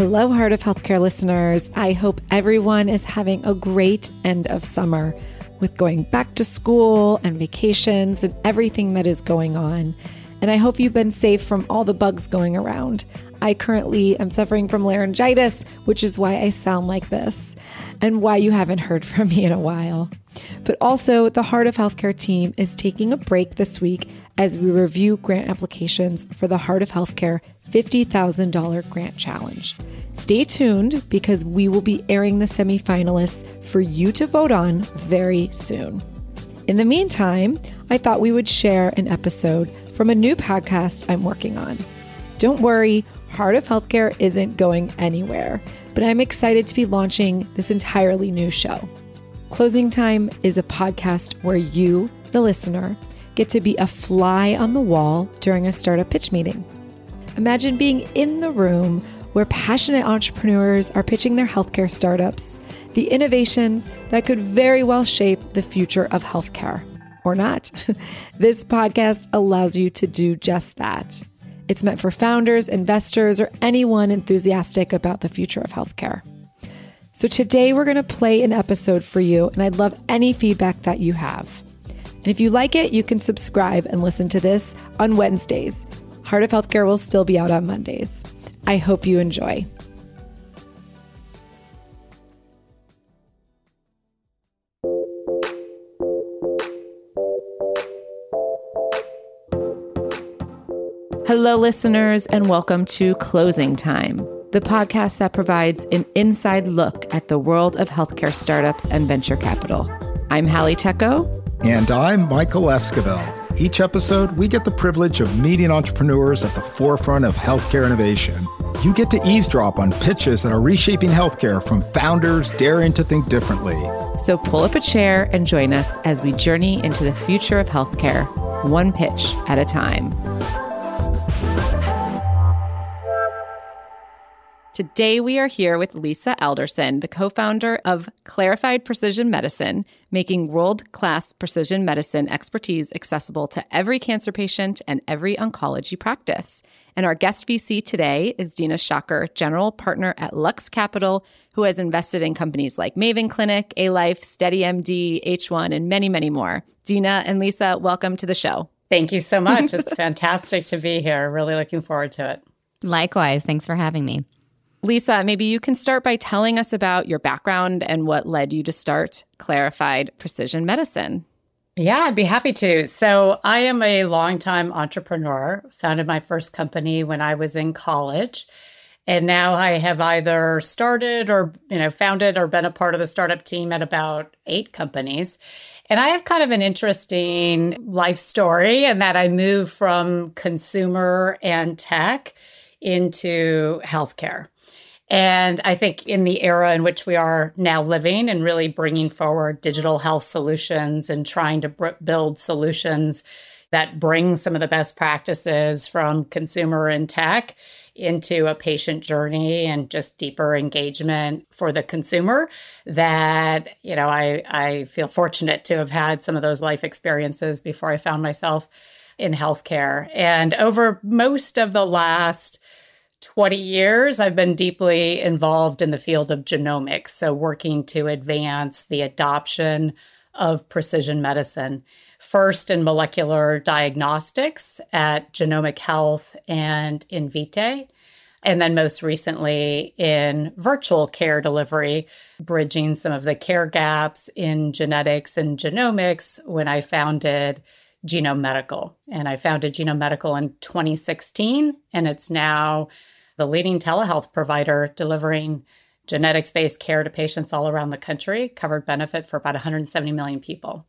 Hello, Heart of Healthcare listeners. I hope everyone is having a great end of summer with going back to school and vacations and everything that is going on. And I hope you've been safe from all the bugs going around. I currently am suffering from laryngitis, which is why I sound like this and why you haven't heard from me in a while. But also, the Heart of Healthcare team is taking a break this week as we review grant applications for the Heart of Healthcare $50,000 grant challenge. Stay tuned because we will be airing the semifinalists for you to vote on very soon. In the meantime, I thought we would share an episode from a new podcast I'm working on. Don't worry, Heart of Healthcare isn't going anywhere, but I'm excited to be launching this entirely new show. Closing Time is a podcast where you, the listener, get to be a fly on the wall during a startup pitch meeting. Imagine being in the room where passionate entrepreneurs are pitching their healthcare startups, the innovations that could very well shape the future of healthcare. Or not. this podcast allows you to do just that. It's meant for founders, investors, or anyone enthusiastic about the future of healthcare. So today we're going to play an episode for you, and I'd love any feedback that you have. And if you like it, you can subscribe and listen to this on Wednesdays. Heart of Healthcare will still be out on Mondays. I hope you enjoy. Hello, listeners, and welcome to Closing Time, the podcast that provides an inside look at the world of healthcare startups and venture capital. I'm Halle Tecco. And I'm Michael Esquivel. Each episode, we get the privilege of meeting entrepreneurs at the forefront of healthcare innovation. You get to eavesdrop on pitches that are reshaping healthcare from founders daring to think differently. So pull up a chair and join us as we journey into the future of healthcare, one pitch at a time. Today, we are here with Lisa Alderson, the co founder of Clarified Precision Medicine, making world class precision medicine expertise accessible to every cancer patient and every oncology practice. And our guest VC today is Deena Shakir, general partner at Lux Capital, who has invested in companies like Maven Clinic, A Life, SteadyMD, H1, and many, many more. Deena and Lisa, welcome to the show. Thank you so much. it's fantastic to be here. Really looking forward to it. Likewise. Thanks for having me. Lisa, maybe you can start by telling us about your background and what led you to start Clarified Precision Medicine. Yeah, I'd be happy to. So, I am a longtime entrepreneur, founded my first company when I was in college. And now I have either started or, you know, founded or been a part of the startup team at about eight companies. And I have kind of an interesting life story in that I moved from consumer and tech into healthcare. And I think in the era in which we are now living and really bringing forward digital health solutions and trying to build solutions that bring some of the best practices from consumer and tech into a patient journey and just deeper engagement for the consumer that you know I I feel fortunate to have had some of those life experiences before I found myself in healthcare. And over most of the last 20 years, I've been deeply involved in the field of genomics, so working to advance the adoption of precision medicine. First in molecular diagnostics at Genomic Health and Invitae, And then most recently in virtual care delivery, bridging some of the care gaps in genetics and genomics when I founded Genome Medical. And I founded Genome Medical in 2016, and it's now the leading telehealth provider delivering genetics based care to patients all around the country, covered benefit for about 170 million people.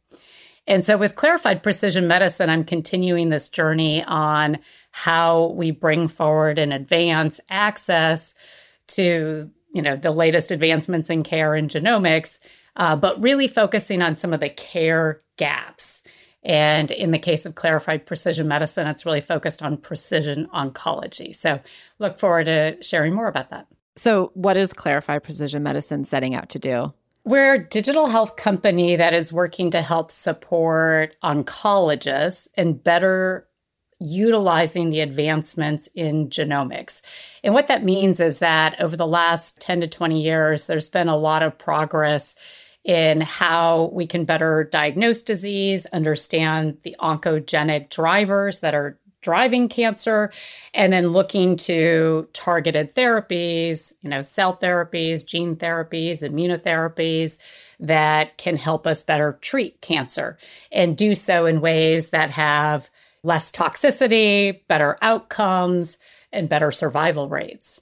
And so with Clarified Precision Medicine, I'm continuing this journey on how we bring forward and advance access to, you know, the latest advancements in care and genomics, uh, but really focusing on some of the care gaps. And in the case of Clarified Precision Medicine, it's really focused on precision oncology. So look forward to sharing more about that. So, what is Clarified Precision Medicine setting out to do? We're a digital health company that is working to help support oncologists and better utilizing the advancements in genomics. And what that means is that over the last 10 to 20 years, there's been a lot of progress in how we can better diagnose disease, understand the oncogenic drivers that are driving cancer and then looking to targeted therapies, you know, cell therapies, gene therapies, immunotherapies that can help us better treat cancer and do so in ways that have less toxicity, better outcomes, and better survival rates.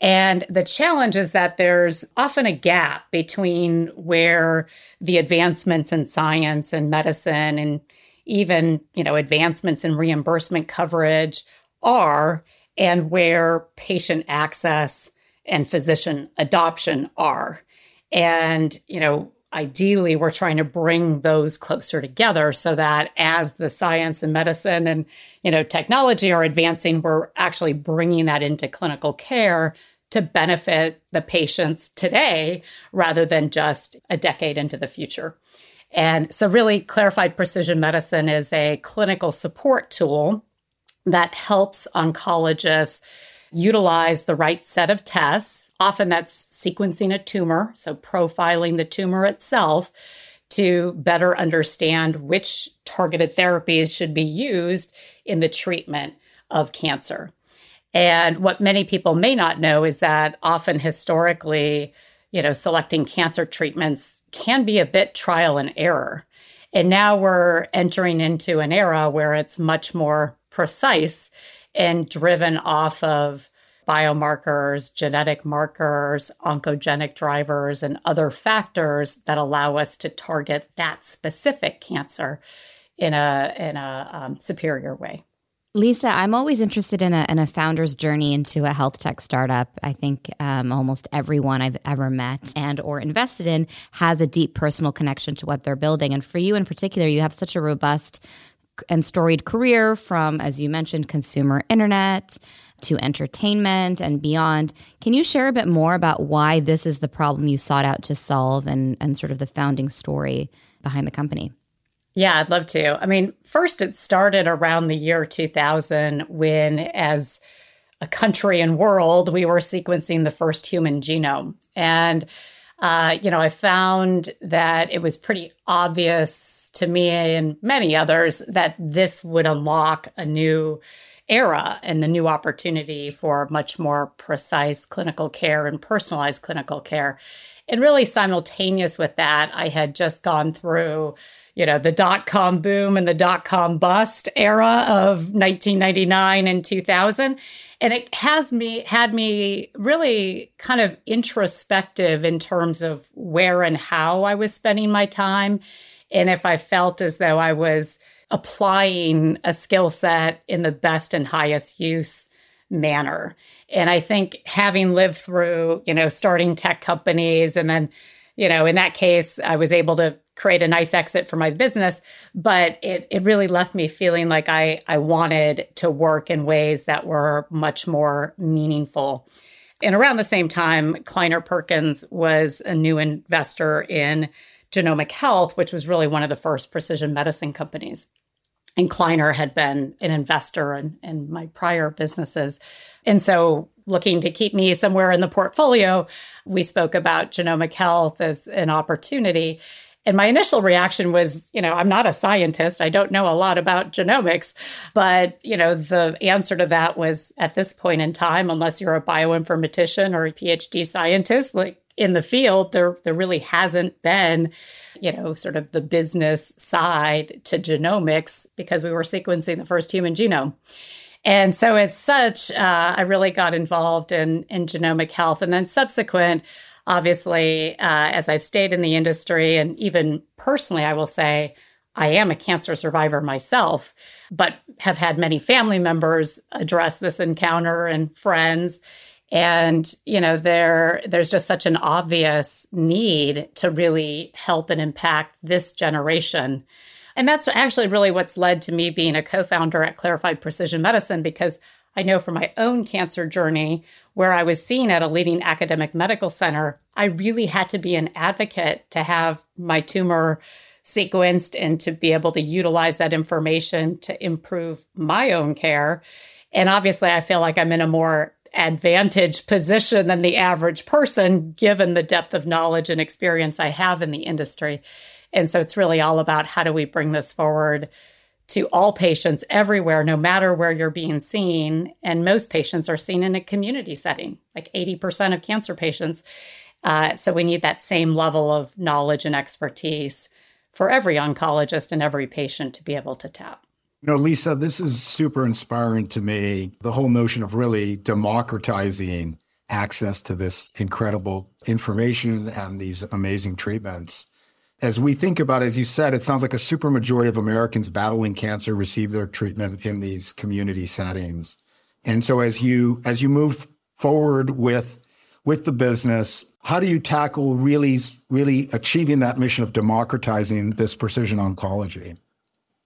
And the challenge is that there's often a gap between where the advancements in science and medicine and even, you know, advancements in reimbursement coverage are and where patient access and physician adoption are. And, you know, ideally we're trying to bring those closer together so that as the science and medicine and, you know, technology are advancing, we're actually bringing that into clinical care to benefit the patients today rather than just a decade into the future. And so, really, Clarified Precision Medicine is a clinical support tool that helps oncologists utilize the right set of tests. Often that's sequencing a tumor, so profiling the tumor itself to better understand which targeted therapies should be used in the treatment of cancer. And what many people may not know is that often historically, you know, selecting cancer treatments can be a bit trial and error. And now we're entering into an era where it's much more precise and driven off of biomarkers, genetic markers, oncogenic drivers, and other factors that allow us to target that specific cancer in a in a um, superior way. Lisa, I'm always interested in a, in a founder's journey into a health tech startup. I think um, almost everyone I've ever met and or invested in has a deep personal connection to what they're building. And for you in particular, you have such a robust and storied career from, as you mentioned, consumer internet to entertainment and beyond. Can you share a bit more about why this is the problem you sought out to solve and, and sort of the founding story behind the company? Yeah, I'd love to. I mean, first, it started around the year 2000 when, as a country and world, we were sequencing the first human genome. And, uh, you know, I found that it was pretty obvious to me and many others that this would unlock a new era and the new opportunity for much more precise clinical care and personalized clinical care. And really simultaneous with that, I had just gone through you know, the dot com boom and the dot com bust era of 1999 and 2000. And it has me, had me really kind of introspective in terms of where and how I was spending my time. And if I felt as though I was applying a skill set in the best and highest use manner. And I think having lived through, you know, starting tech companies and then, you know, in that case, I was able to create a nice exit for my business but it it really left me feeling like I I wanted to work in ways that were much more meaningful. And around the same time Kleiner Perkins was a new investor in Genomic Health which was really one of the first precision medicine companies. And Kleiner had been an investor in, in my prior businesses. And so looking to keep me somewhere in the portfolio, we spoke about genomic health as an opportunity. And my initial reaction was, you know, I'm not a scientist. I don't know a lot about genomics. But, you know, the answer to that was at this point in time, unless you're a bioinformatician or a PhD scientist, like in the field, there there really hasn't been, you know, sort of the business side to genomics because we were sequencing the first human genome. And so, as such, uh, I really got involved in, in genomic health. And then, subsequent, obviously, uh, as I've stayed in the industry, and even personally, I will say, I am a cancer survivor myself, but have had many family members address this encounter and friends and you know there there's just such an obvious need to really help and impact this generation. And that's actually really what's led to me being a co-founder at clarified precision medicine because i know from my own cancer journey where i was seen at a leading academic medical center i really had to be an advocate to have my tumor sequenced and to be able to utilize that information to improve my own care. And obviously i feel like i'm in a more advantage position than the average person, given the depth of knowledge and experience I have in the industry. And so it's really all about how do we bring this forward to all patients everywhere, no matter where you're being seen. And most patients are seen in a community setting, like 80% of cancer patients. Uh, so we need that same level of knowledge and expertise for every oncologist and every patient to be able to tap. You know, Lisa, this is super inspiring to me. The whole notion of really democratizing access to this incredible information and these amazing treatments. As we think about, as you said, it sounds like a super majority of Americans battling cancer receive their treatment in these community settings. And so as you as you move forward with with the business, how do you tackle really really achieving that mission of democratizing this precision oncology?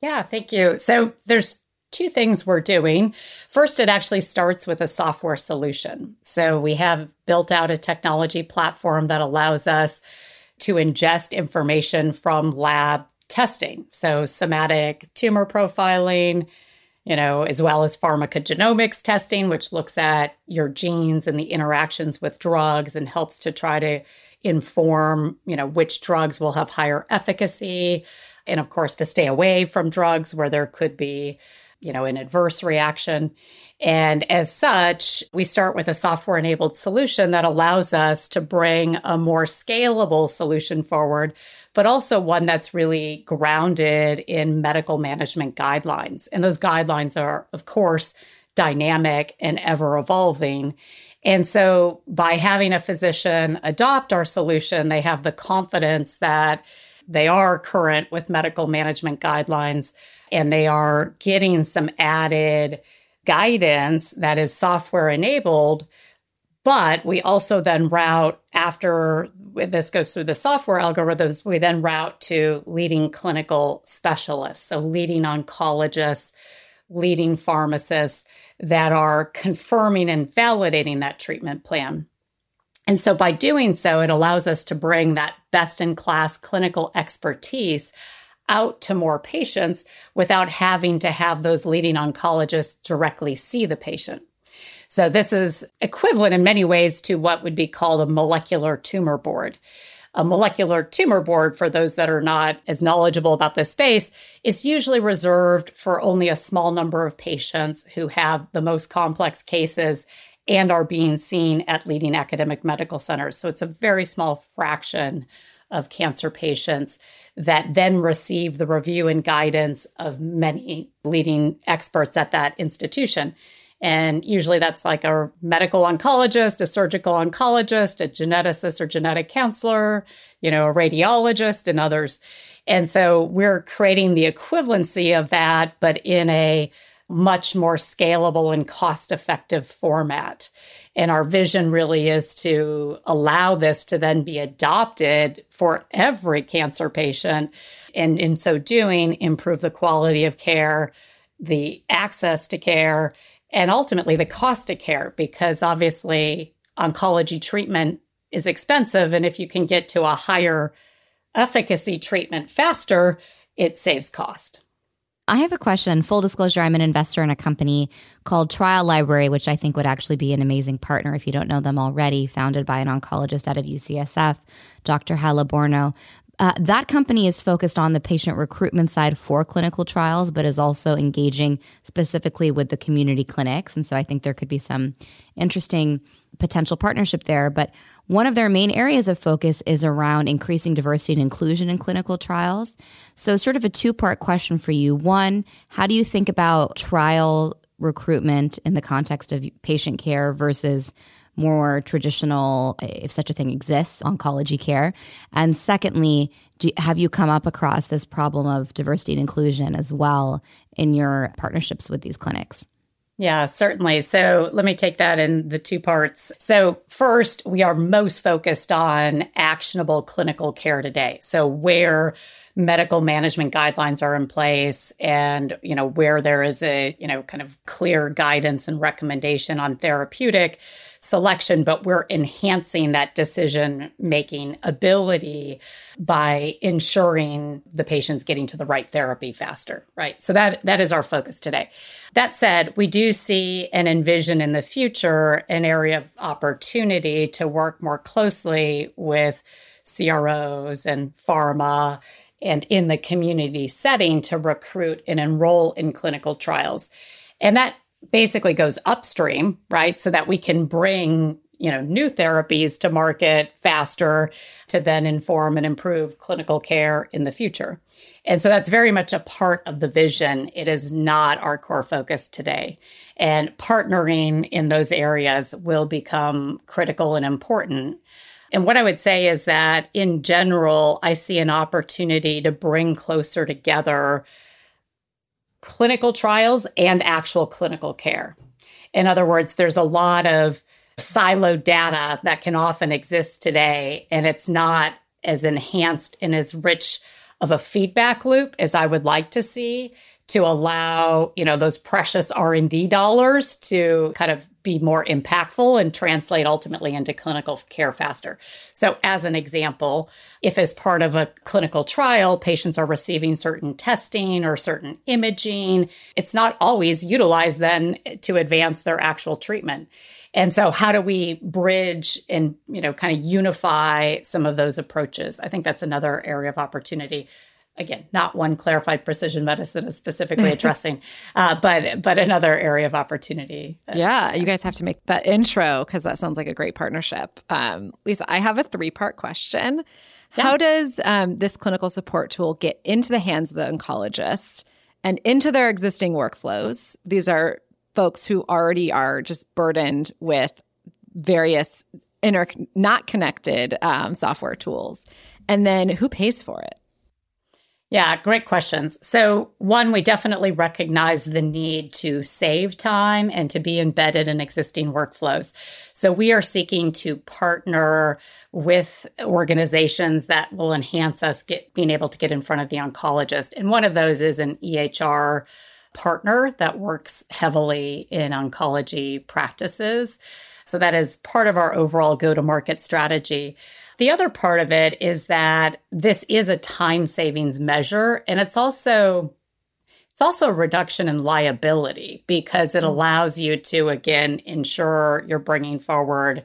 Yeah, thank you. So there's two things we're doing. First, it actually starts with a software solution. So we have built out a technology platform that allows us to ingest information from lab testing. So somatic tumor profiling, you know, as well as pharmacogenomics testing, which looks at your genes and the interactions with drugs and helps to try to inform, you know, which drugs will have higher efficacy, and of course to stay away from drugs where there could be you know an adverse reaction. And as such we start with a software enabled solution that allows us to bring a more scalable solution forward but also one that's really grounded in medical management guidelines. And those guidelines are of course dynamic and ever evolving and so by having a physician adopt our solution they have the confidence that they are current with medical management guidelines and they are getting some added guidance that is software enabled. But we also then route after this goes through the software algorithms, we then route to leading clinical specialists. So, leading oncologists, leading pharmacists that are confirming and validating that treatment plan. And so by doing so, it allows us to bring that best in class clinical expertise out to more patients without having to have those leading oncologists directly see the patient. So this is equivalent in many ways to what would be called a molecular tumor board. A molecular tumor board, for those that are not as knowledgeable about this space, is usually reserved for only a small number of patients who have the most complex cases and are being seen at leading academic medical centers. So it's a very small fraction of cancer patients that then receive the review and guidance of many leading experts at that institution. And usually that's like a medical oncologist, a surgical oncologist, a geneticist or genetic counselor, you know, a radiologist, and others. And so we're creating the equivalency of that, but in a much more scalable and cost effective format. And our vision really is to allow this to then be adopted for every cancer patient. And in so doing, improve the quality of care, the access to care, and ultimately the cost of care, because obviously oncology treatment is expensive. And if you can get to a higher efficacy treatment faster, it saves cost. I have a question. Full disclosure, I'm an investor in a company called Trial Library, which I think would actually be an amazing partner if you don't know them already, founded by an oncologist out of UCSF, Dr. Hala Borno. Uh, that company is focused on the patient recruitment side for clinical trials, but is also engaging specifically with the community clinics. And so I think there could be some interesting potential partnership there. But one of their main areas of focus is around increasing diversity and inclusion in clinical trials. So, sort of a two part question for you. One, how do you think about trial recruitment in the context of patient care versus more traditional, if such a thing exists, oncology care? And secondly, do, have you come up across this problem of diversity and inclusion as well in your partnerships with these clinics? Yeah, certainly. So let me take that in the two parts. So, first, we are most focused on actionable clinical care today. So, where medical management guidelines are in place and you know where there is a you know kind of clear guidance and recommendation on therapeutic selection but we're enhancing that decision making ability by ensuring the patient's getting to the right therapy faster right? So that that is our focus today. That said we do see and envision in the future an area of opportunity to work more closely with CROs and pharma and in the community setting to recruit and enroll in clinical trials. And that basically goes upstream, right? So that we can bring you know new therapies to market faster to then inform and improve clinical care in the future. And so that's very much a part of the vision. It is not our core focus today. And partnering in those areas will become critical and important. And what I would say is that in general, I see an opportunity to bring closer together clinical trials and actual clinical care. In other words, there's a lot of siloed data that can often exist today, and it's not as enhanced and as rich of a feedback loop as I would like to see to allow you know those precious r&d dollars to kind of be more impactful and translate ultimately into clinical care faster. So as an example if as part of a clinical trial patients are receiving certain testing or certain imaging it's not always utilized then to advance their actual treatment. And so how do we bridge and you know kind of unify some of those approaches? I think that's another area of opportunity again, not one clarified precision medicine is specifically addressing, uh, but but another area of opportunity. yeah, you guys have to make that intro because that sounds like a great partnership. Um, Lisa, I have a three part question. Yeah. How does um, this clinical support tool get into the hands of the oncologist and into their existing workflows? These are folks who already are just burdened with various inter not connected um, software tools. And then who pays for it? Yeah, great questions. So, one, we definitely recognize the need to save time and to be embedded in existing workflows. So, we are seeking to partner with organizations that will enhance us get, being able to get in front of the oncologist. And one of those is an EHR partner that works heavily in oncology practices. So, that is part of our overall go to market strategy. The other part of it is that this is a time savings measure and it's also it's also a reduction in liability because it mm. allows you to again ensure you're bringing forward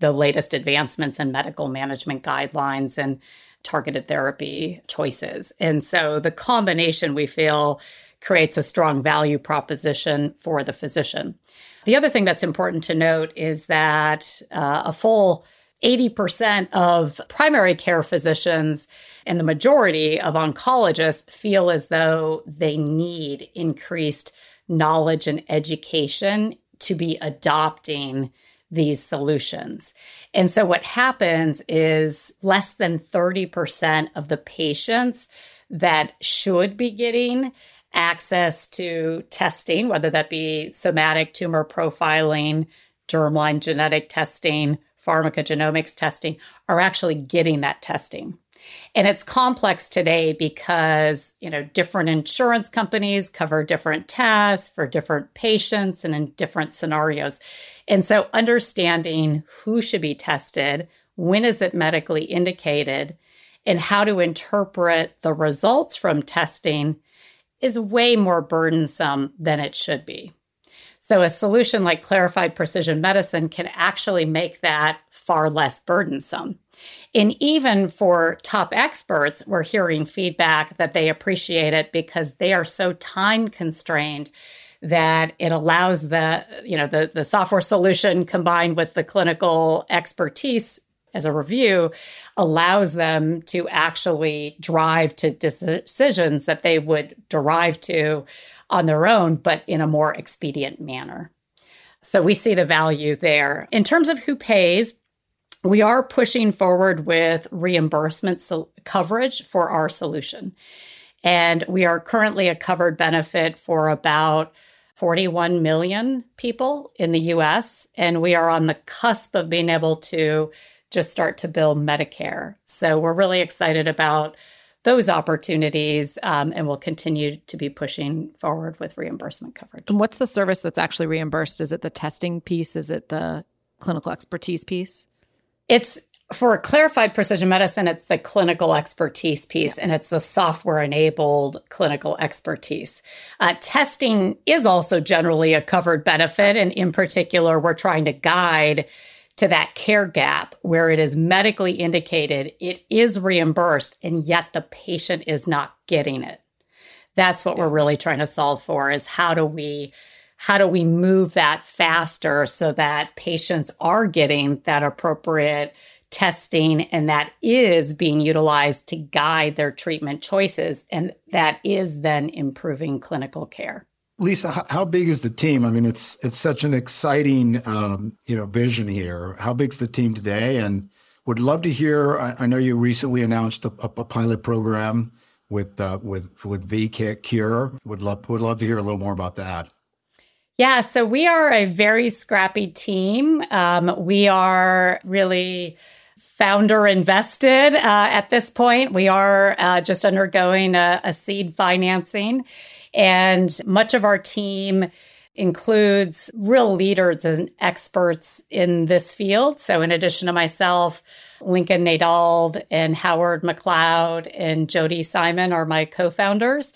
the latest advancements in medical management guidelines and targeted therapy choices. And so the combination we feel creates a strong value proposition for the physician. The other thing that's important to note is that uh, a full 80% of primary care physicians and the majority of oncologists feel as though they need increased knowledge and education to be adopting these solutions. And so what happens is less than 30% of the patients that should be getting access to testing, whether that be somatic tumor profiling, germline genetic testing, pharmacogenomics testing are actually getting that testing. And it's complex today because, you know, different insurance companies cover different tests for different patients and in different scenarios. And so understanding who should be tested, when is it medically indicated, and how to interpret the results from testing is way more burdensome than it should be. So a solution like clarified precision medicine can actually make that far less burdensome. And even for top experts, we're hearing feedback that they appreciate it because they are so time constrained that it allows the you know the the software solution combined with the clinical expertise as a review allows them to actually drive to decisions that they would derive to on their own but in a more expedient manner. So we see the value there. In terms of who pays we are pushing forward with reimbursement so- coverage for our solution. And we are currently a covered benefit for about 41 million people in the US, and we are on the cusp of being able to just start to bill Medicare. So we're really excited about those opportunities um, and we'll continue to be pushing forward with reimbursement coverage. And what's the service that's actually reimbursed? Is it the testing piece? Is it the clinical expertise piece? It's for clarified precision medicine, it's the clinical expertise piece yeah. and it's the software enabled clinical expertise. Uh, testing is also generally a covered benefit. And in particular, we're trying to guide to that care gap where it is medically indicated, it is reimbursed, and yet the patient is not getting it. That's what we're really trying to solve for is how do we how do we move that faster so that patients are getting that appropriate testing and that is being utilized to guide their treatment choices and that is then improving clinical care lisa how big is the team? I mean it's it's such an exciting um, you know vision here. How big's the team today? And would love to hear i, I know you recently announced a, a pilot program with uh, with with vCure. Would love would love to hear a little more about that. Yeah, so we are a very scrappy team. Um, we are really founder invested uh, at this point. We are uh, just undergoing a, a seed financing, and much of our team includes real leaders and experts in this field. So, in addition to myself, Lincoln Nadauld and Howard McLeod and Jody Simon are my co founders.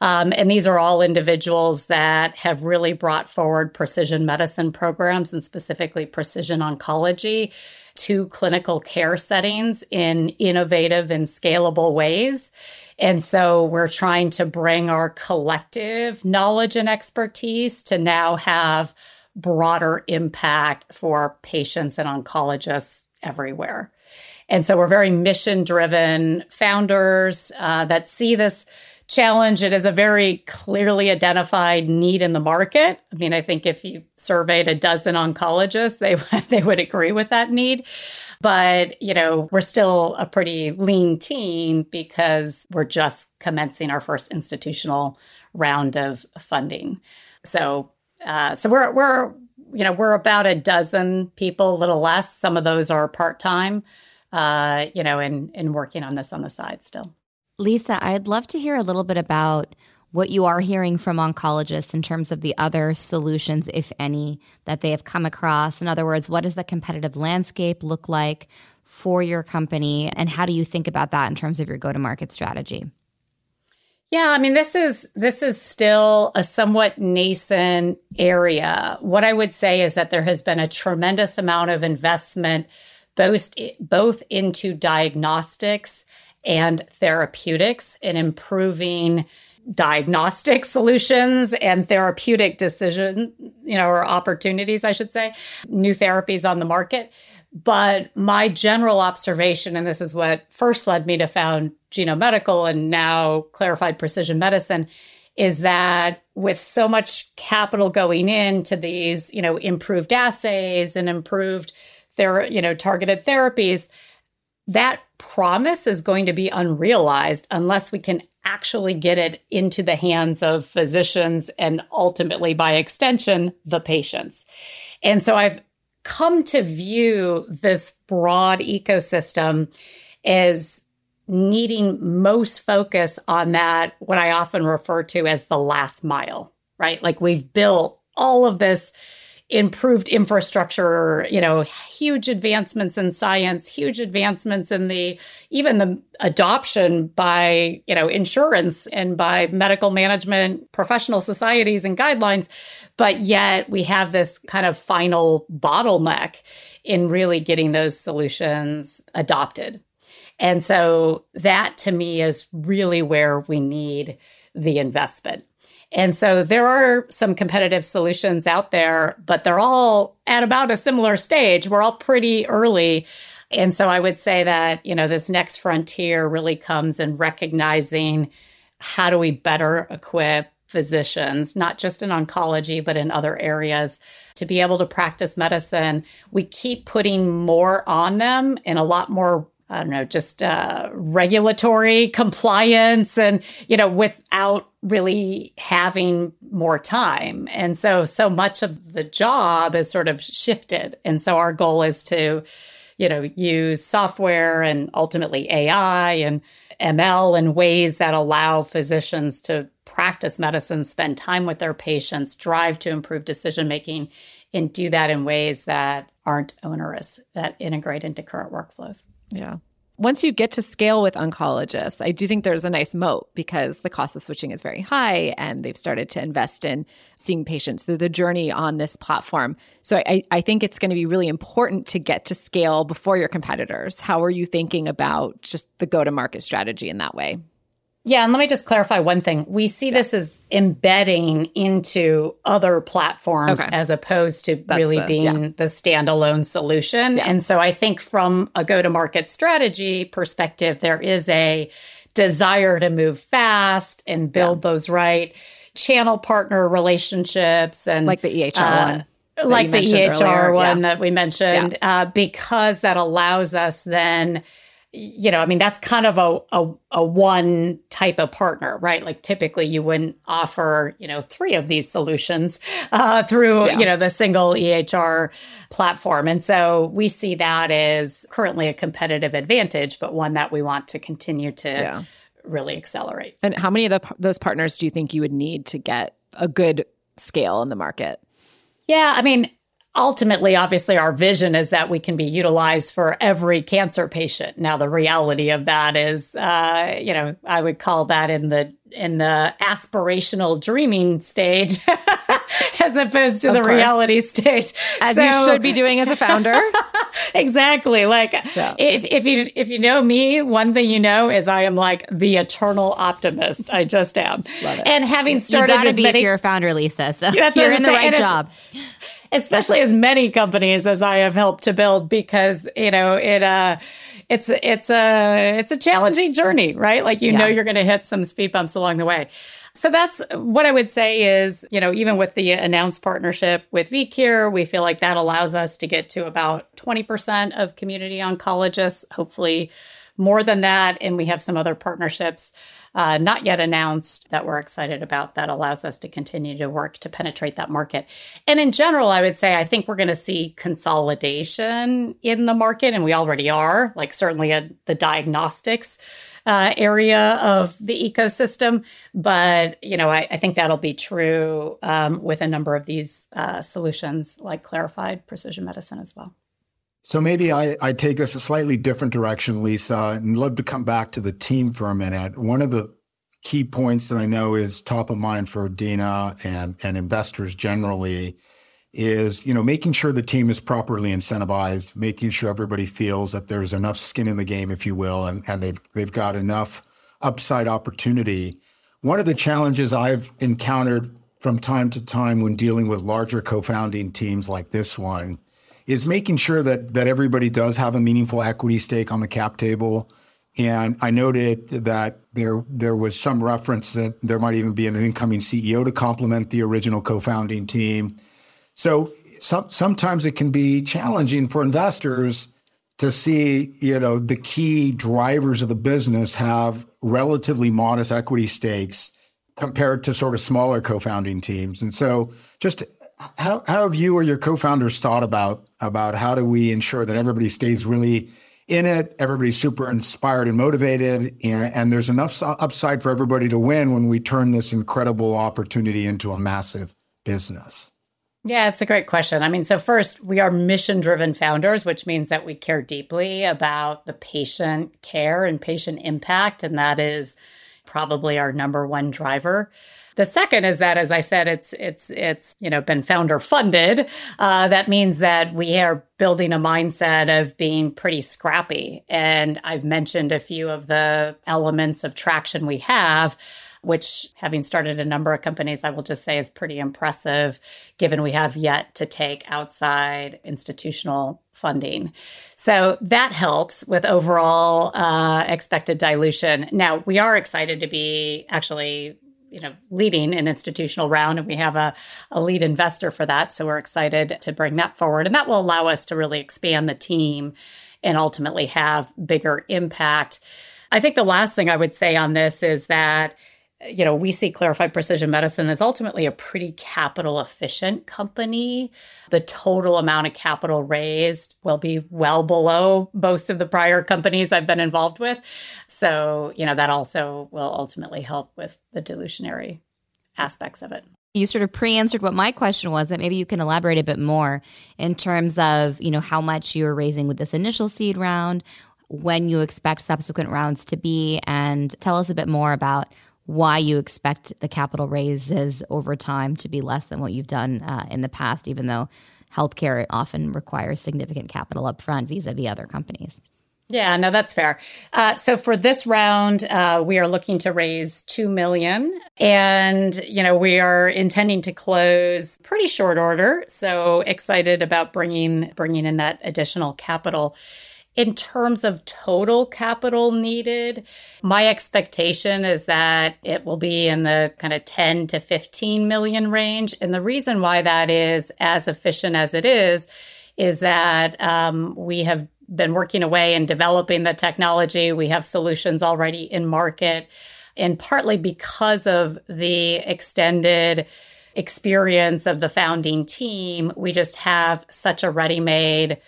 Um, and these are all individuals that have really brought forward precision medicine programs and specifically precision oncology to clinical care settings in innovative and scalable ways. And so we're trying to bring our collective knowledge and expertise to now have broader impact for patients and oncologists everywhere. And so we're very mission driven founders uh, that see this challenge. It is a very clearly identified need in the market. I mean, I think if you surveyed a dozen oncologists, they they would agree with that need. But, you know, we're still a pretty lean team because we're just commencing our first institutional round of funding. So, uh, so we're we're you know we're about a dozen people, a little less. Some of those are part time, uh, you know, and and working on this on the side still. Lisa, I'd love to hear a little bit about what you are hearing from oncologists in terms of the other solutions, if any, that they have come across. In other words, what does the competitive landscape look like for your company? And how do you think about that in terms of your go to market strategy? Yeah, I mean this is this is still a somewhat nascent area. What I would say is that there has been a tremendous amount of investment both both into diagnostics and therapeutics in improving diagnostic solutions and therapeutic decision, you know, or opportunities, I should say, new therapies on the market. But my general observation, and this is what first led me to found Genome Medical and now Clarified Precision Medicine, is that with so much capital going into these, you know, improved assays and improved ther- you know, targeted therapies, that promise is going to be unrealized unless we can actually get it into the hands of physicians and ultimately, by extension, the patients. And so I've come to view this broad ecosystem as needing most focus on that, what I often refer to as the last mile, right? Like we've built all of this improved infrastructure, you know, huge advancements in science, huge advancements in the even the adoption by, you know, insurance and by medical management, professional societies and guidelines. But yet we have this kind of final bottleneck in really getting those solutions adopted. And so that to me is really where we need the investment. And so there are some competitive solutions out there, but they're all at about a similar stage. We're all pretty early. And so I would say that, you know, this next frontier really comes in recognizing how do we better equip physicians, not just in oncology, but in other areas, to be able to practice medicine. We keep putting more on them and a lot more I don't know, just uh, regulatory compliance and, you know, without really having more time. And so, so much of the job is sort of shifted. And so our goal is to, you know, use software and ultimately AI and ML in ways that allow physicians to practice medicine, spend time with their patients, drive to improve decision making, and do that in ways that aren't onerous, that integrate into current workflows. Yeah. Once you get to scale with oncologists, I do think there's a nice moat because the cost of switching is very high and they've started to invest in seeing patients through the journey on this platform. So I, I think it's going to be really important to get to scale before your competitors. How are you thinking about just the go to market strategy in that way? Yeah, and let me just clarify one thing. We see yeah. this as embedding into other platforms okay. as opposed to That's really the, being yeah. the standalone solution. Yeah. And so I think from a go to market strategy perspective, there is a desire to move fast and build those right channel partner relationships and like the EHR uh, one. Like the EHR earlier. one that we mentioned, uh, because that allows us then you know, I mean, that's kind of a, a, a, one type of partner, right? Like typically you wouldn't offer, you know, three of these solutions uh, through, yeah. you know, the single EHR platform. And so we see that as currently a competitive advantage, but one that we want to continue to yeah. really accelerate. And how many of the, those partners do you think you would need to get a good scale in the market? Yeah, I mean, ultimately, obviously, our vision is that we can be utilized for every cancer patient. Now, the reality of that is, uh, you know, I would call that in the in the aspirational dreaming stage as opposed to of the course. reality stage. As so, you should be doing as a founder. Exactly. Like if, if you if you know me one thing you know is i am like the eternal optimist. I just am. And having started you gotta be many, if you're a founder lisa so you're in the right job especially as many companies as I have helped to build because, you know, it, uh, it's, it's a, it's a challenging journey, right? Like, you yeah. know, you're going to hit some speed bumps along the way. So that's what I would say is, you know, even with the announced partnership with VCure, we feel like that allows us to get to about 20% of community oncologists, hopefully more than that. And we have some other partnerships uh, not yet announced that we're excited about that allows us to continue to work to penetrate that market. And in general, I would say I think we're going to see consolidation in the market, and we already are, like certainly at the diagnostics. Uh, area of the ecosystem. But you know, I, I think that'll be true um, with a number of these uh, solutions, like clarified precision medicine as well. So maybe I, I take us a slightly different direction, Lisa, and love to come back to the team for a minute. One of the key points that I know is top of mind for Deena and, and investors generally is, you know, making sure the team is properly incentivized, making sure everybody feels that there's enough skin in the game, if you will, and, and they've they've got enough upside opportunity. One of the challenges I've encountered from time to time when dealing with larger co-founding teams like this one is making sure that that everybody does have a meaningful equity stake on the cap table. And I noted that there there was some reference that there might even be an incoming CEO to complement the original co-founding team. So some, sometimes it can be challenging for investors to see, you know, the key drivers of the business have relatively modest equity stakes compared to sort of smaller co-founding teams. And so just how, how have you or your co-founders thought about about how do we ensure that everybody stays really in it everybody's super inspired and motivated and, and there's enough upside for everybody to win when we turn this incredible opportunity into a massive business Yeah, it's a great question. I mean, so first, we are mission driven founders, which means that we care deeply about the patient care and patient impact. And that is probably our number one driver. The second is that, as I said, it's it's it's you know been founder funded. Uh, that means that we are building a mindset of being pretty scrappy. And I've mentioned a few of the elements of traction we have which having started a number of companies, I will just say is pretty impressive given we have yet to take outside institutional funding. So that helps with overall uh, expected dilution. Now, we are excited to be actually you know leading an institutional round and we have a, a lead investor for that so we're excited to bring that forward and that will allow us to really expand the team and ultimately have bigger impact i think the last thing i would say on this is that you know, we see Clarified Precision Medicine as ultimately a pretty capital efficient company. The total amount of capital raised will be well below most of the prior companies I've been involved with. So, you know, that also will ultimately help with the dilutionary aspects of it. You sort of pre-answered what my question was, but maybe you can elaborate a bit more in terms of, you know, how much you're raising with this initial seed round, when you expect subsequent rounds to be, and tell us a bit more about why you expect the capital raises over time to be less than what you've done uh, in the past, even though healthcare often requires significant capital upfront vis-a-vis other companies. Yeah, no, that's fair. Uh, so for this round, uh, we are looking to raise two million, and you know we are intending to close pretty short order. So excited about bringing bringing in that additional capital. In terms of total capital needed, my expectation is that it will be in the kind of 10 to 15 million range. And the reason why that is as efficient as it is, is that um, we have been working away and developing the technology. We have solutions already in market. And partly because of the extended experience of the founding team, we just have such a ready made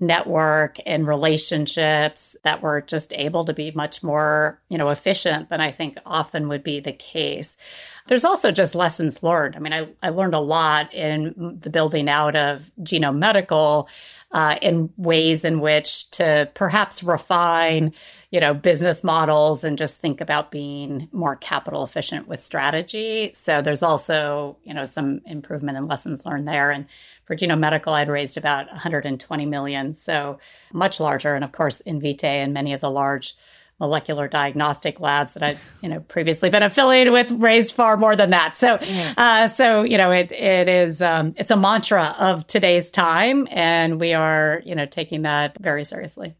network and relationships that were just able to be much more, you know, efficient than I think often would be the case. There's also just lessons learned. I mean, I, I learned a lot in the building out of Genome Medical uh, in ways in which to perhaps refine, you know, business models and just think about being more capital efficient with strategy. So there's also, you know, some improvement and lessons learned there. And for Genome Medical, I'd raised about 120 million, so much larger. And of course, Invitae and many of the large molecular diagnostic labs that I've you know previously been affiliated with raised far more than that. So, uh, so you know it it is um, it's a mantra of today's time, and we are you know taking that very seriously.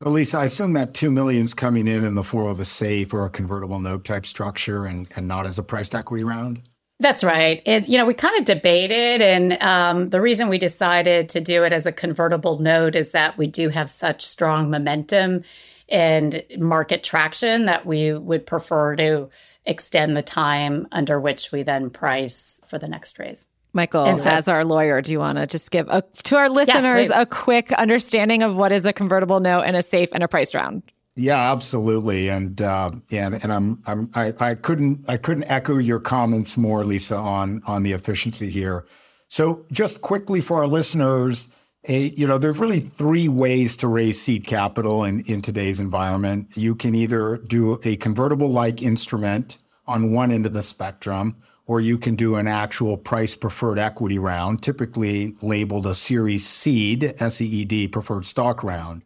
Lisa, I assume that two million's coming in in the form of a safe or a convertible note type structure, and and not as a priced equity round. That's right. It, you know, we kind of debated, and um, the reason we decided to do it as a convertible note is that we do have such strong momentum and market traction that we would prefer to extend the time under which we then price for the next raise. Michael, so, as our lawyer, do you want to just give a, to our listeners yeah, a quick understanding of what is a convertible note and a safe and a price round? Yeah, absolutely, and uh, and and I'm I'm I, I couldn't I couldn't echo your comments more, Lisa, on on the efficiency here. So just quickly for our listeners, a, you know, there's really three ways to raise seed capital in, in today's environment. You can either do a convertible like instrument on one end of the spectrum, or you can do an actual price preferred equity round, typically labeled a Series Seed, S E E D, preferred stock round.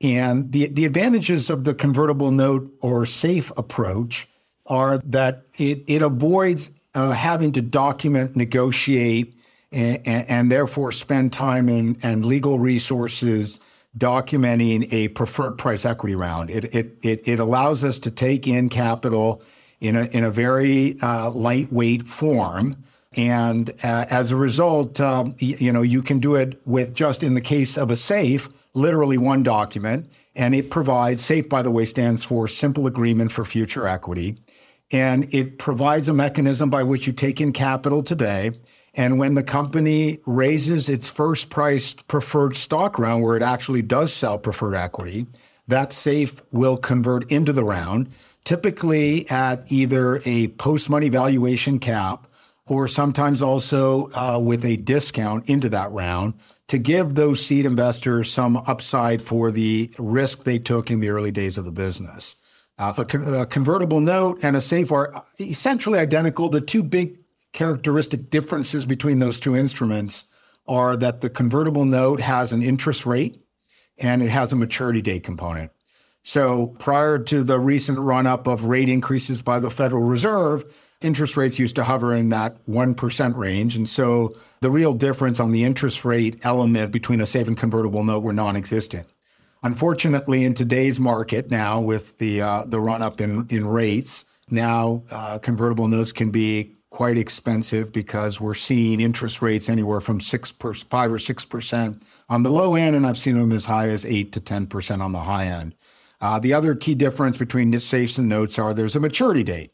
And the, the advantages of the convertible note or safe approach are that it, it avoids uh, having to document, negotiate, and, and, therefore spend time in, and legal resources documenting a preferred price equity round. It, it, it, it allows us to take in capital in a, in a very uh, lightweight form. And uh, as a result, um, y- you know, you can do it with just in the case of a safe, literally one document. And it provides, SAFE, by the way, stands for Simple Agreement for Future Equity. And it provides a mechanism by which you take in capital today and when the company raises its first priced preferred stock round, where it actually does sell preferred equity, that safe will convert into the round, typically at either a post money valuation cap or sometimes also uh, with a discount into that round to give those seed investors some upside for the risk they took in the early days of the business. Uh, a, con- a, convertible note and a safe are essentially identical. The two big characteristic differences between those two instruments are that the convertible note has an interest rate and it has a maturity date component. So prior to the recent run up of rate increases by the Federal Reserve, interest rates used to hover in that 1% range. And so the real difference on the interest rate element between a safe and convertible note were non existent. Unfortunately, in today's market now, with the, uh, the run up in, in rates, now uh, convertible notes can be quite expensive because we're seeing interest rates anywhere from six per, five or six percent on the low end, and I've seen them as high as eight to ten percent on the high end. Uh, the other key difference between safes and notes are there's a maturity date.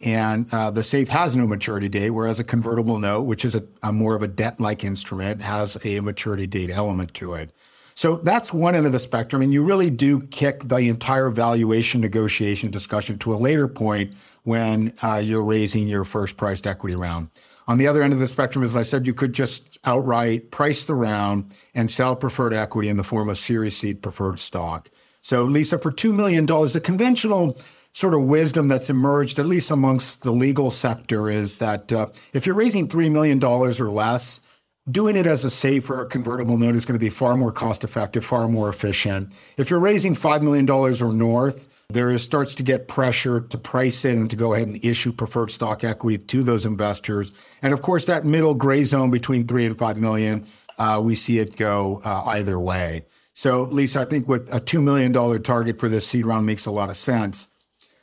And uh, the safe has no maturity date, whereas a convertible note, which is a, a more of a debt like instrument, has a maturity date element to it. So that's one end of the spectrum. And you really do kick the entire valuation negotiation discussion to a later point when uh, you're raising your first priced equity round. On the other end of the spectrum, as I said, you could just outright price the round and sell preferred equity in the form of Series Seed preferred stock. So, Lisa, for $2 million, the conventional sort of wisdom that's emerged, at least amongst the legal sector, is that uh, if you're raising $3 million or less, doing it as a safe or convertible note is going to be far more cost effective, far more efficient. If you're raising $5 million or north, there starts to get pressure to price in and to go ahead and issue preferred stock equity to those investors. And of course, that middle gray zone between three and five million, uh, we see it go uh, either way. So, Lisa, I think with a $2 million target for this seed round makes a lot of sense.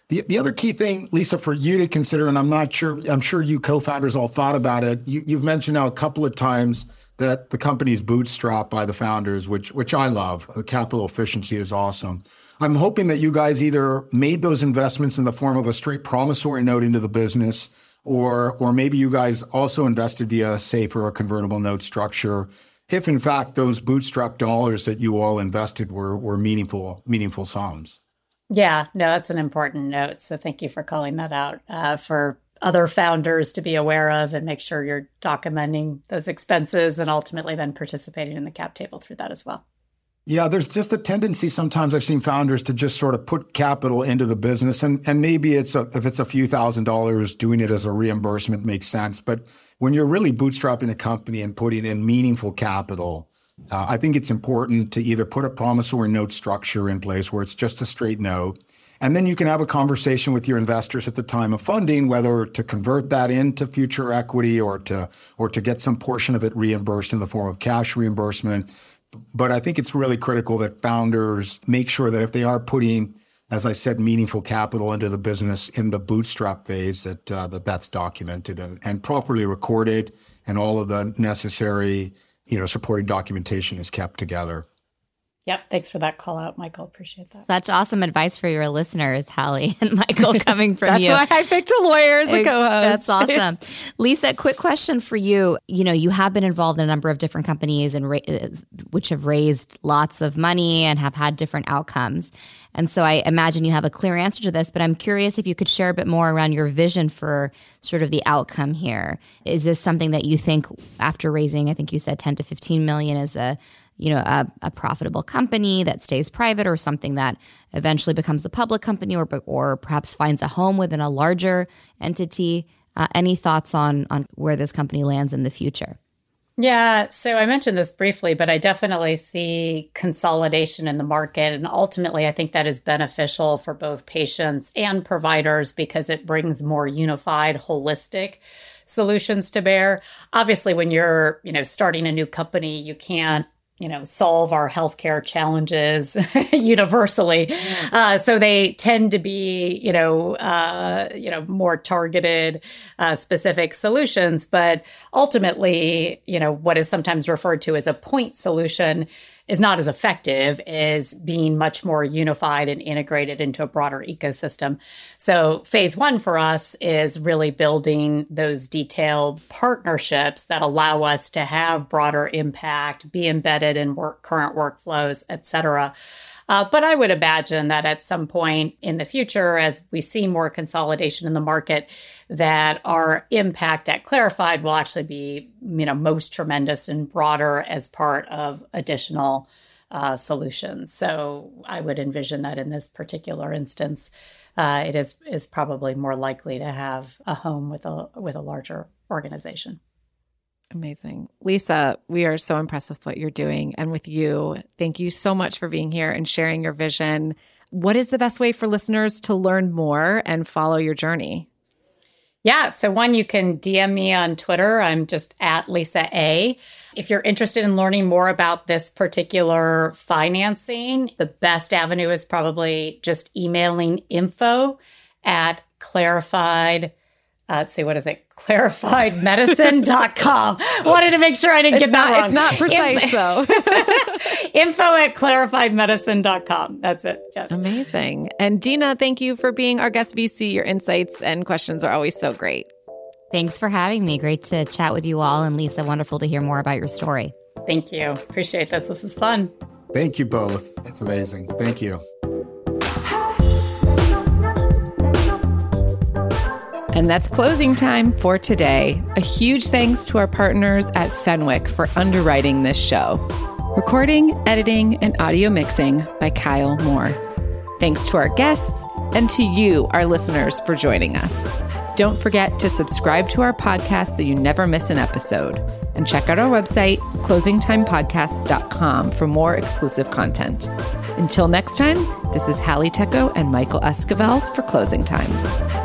The, the other key thing, Lisa, for you to consider, and I'm not sure, I'm sure you co-founders all thought about it. You, you've mentioned now a couple of times that the company is bootstrapped by the founders, which which I love. The capital efficiency is awesome. I'm hoping that you guys either made those investments in the form of a straight promissory note into the business, or or maybe you guys also invested via a safe or a convertible note structure. If in fact those bootstrap dollars that you all invested were were meaningful meaningful sums. Yeah, no, that's an important note. So thank you for calling that out uh, for other founders to be aware of and make sure you're documenting those expenses and ultimately then participating in the cap table through that as well. Yeah, there's just a tendency sometimes I've seen founders to just sort of put capital into the business and and maybe it's a, if it's a few thousand dollars doing it as a reimbursement makes sense, but when you're really bootstrapping a company and putting in meaningful capital, uh, I think it's important to either put a promissory note structure in place where it's just a straight note. And then you can have a conversation with your investors at the time of funding, whether to convert that into future equity or to, or to get some portion of it reimbursed in the form of cash reimbursement. But I think it's really critical that founders make sure that if they are putting, as I said, meaningful capital into the business in the bootstrap phase, that, uh, that that's documented and, and properly recorded and all of the necessary you know, supporting documentation is kept together. Yep. Thanks for that call out, Michael. Appreciate that. Such awesome advice for your listeners, Halle and Michael, coming from That's you. That's why I picked a lawyer as a co host. That's awesome. Lisa, quick question for you. You know, you have been involved in a number of different companies and ra- uh, which have raised lots of money and have had different outcomes. And so I imagine you have a clear answer to this, but I'm curious if you could share a bit more around your vision for sort of the outcome here. Is this something that you think after raising, I think you said 10 to 15 million is a you know a, a, profitable company that stays private or something that eventually becomes a public company or or perhaps finds a home within a larger entity uh, any thoughts on on where this company lands in the future yeah, so I mentioned this briefly, but I definitely see consolidation in the market. And ultimately, I think that is beneficial for both patients and providers because it brings more unified, holistic solutions to bear. Obviously, when you're, you know, starting a new company, you can't you know solve our healthcare challenges universally. Uh, so they tend to be you know uh, you know more targeted uh, specific solutions. But ultimately you know what is sometimes referred to as a point solution is not as effective as being much more unified and integrated into a broader ecosystem. So, phase one for us is really building those detailed partnerships that allow us to have broader impact, be embedded in work, current workflows, et cetera. Uh, but I would imagine that at some point in the future, as we see more consolidation in the market, that our impact at Clarified will actually be, you know, most tremendous and broader as part of additional uh, solutions. So I would envision that in this particular instance, uh, it is is probably more likely to have a home with a with a larger organization. Amazing. Lisa, we are so impressed with what you're doing and with you. Thank you so much for being here and sharing your vision. What is the best way for listeners to learn more and follow your journey? Yeah. So, one, you can DM me on Twitter. I'm just at Lisa A. If you're interested in learning more about this particular financing, the best avenue is probably just emailing info at clarified uh, let's see, what is it? Clarifiedmedicine.com. Wanted to make sure I didn't it's get not, that wrong. It's not precise, though. Info at clarifiedmedicine.com. That's it. Yes. Amazing. And Deena, thank you for being our guest VC. Your insights and questions are always so great. Thanks for having me. Great to chat with you all. And Lisa, wonderful to hear more about your story. Thank you. Appreciate this. This is fun. Thank you both. It's amazing. Thank you. And that's closing time for today. A huge thanks to our partners at Fenwick for underwriting this show. Recording, editing, and audio mixing by Kyle Moore. Thanks to our guests and to you, our listeners, for joining us. Don't forget to subscribe to our podcast so you never miss an episode. And check out our website, closingtimepodcast.com, for more exclusive content. Until next time, this is Halle Tecco and Michael Esquivel for Closing Time.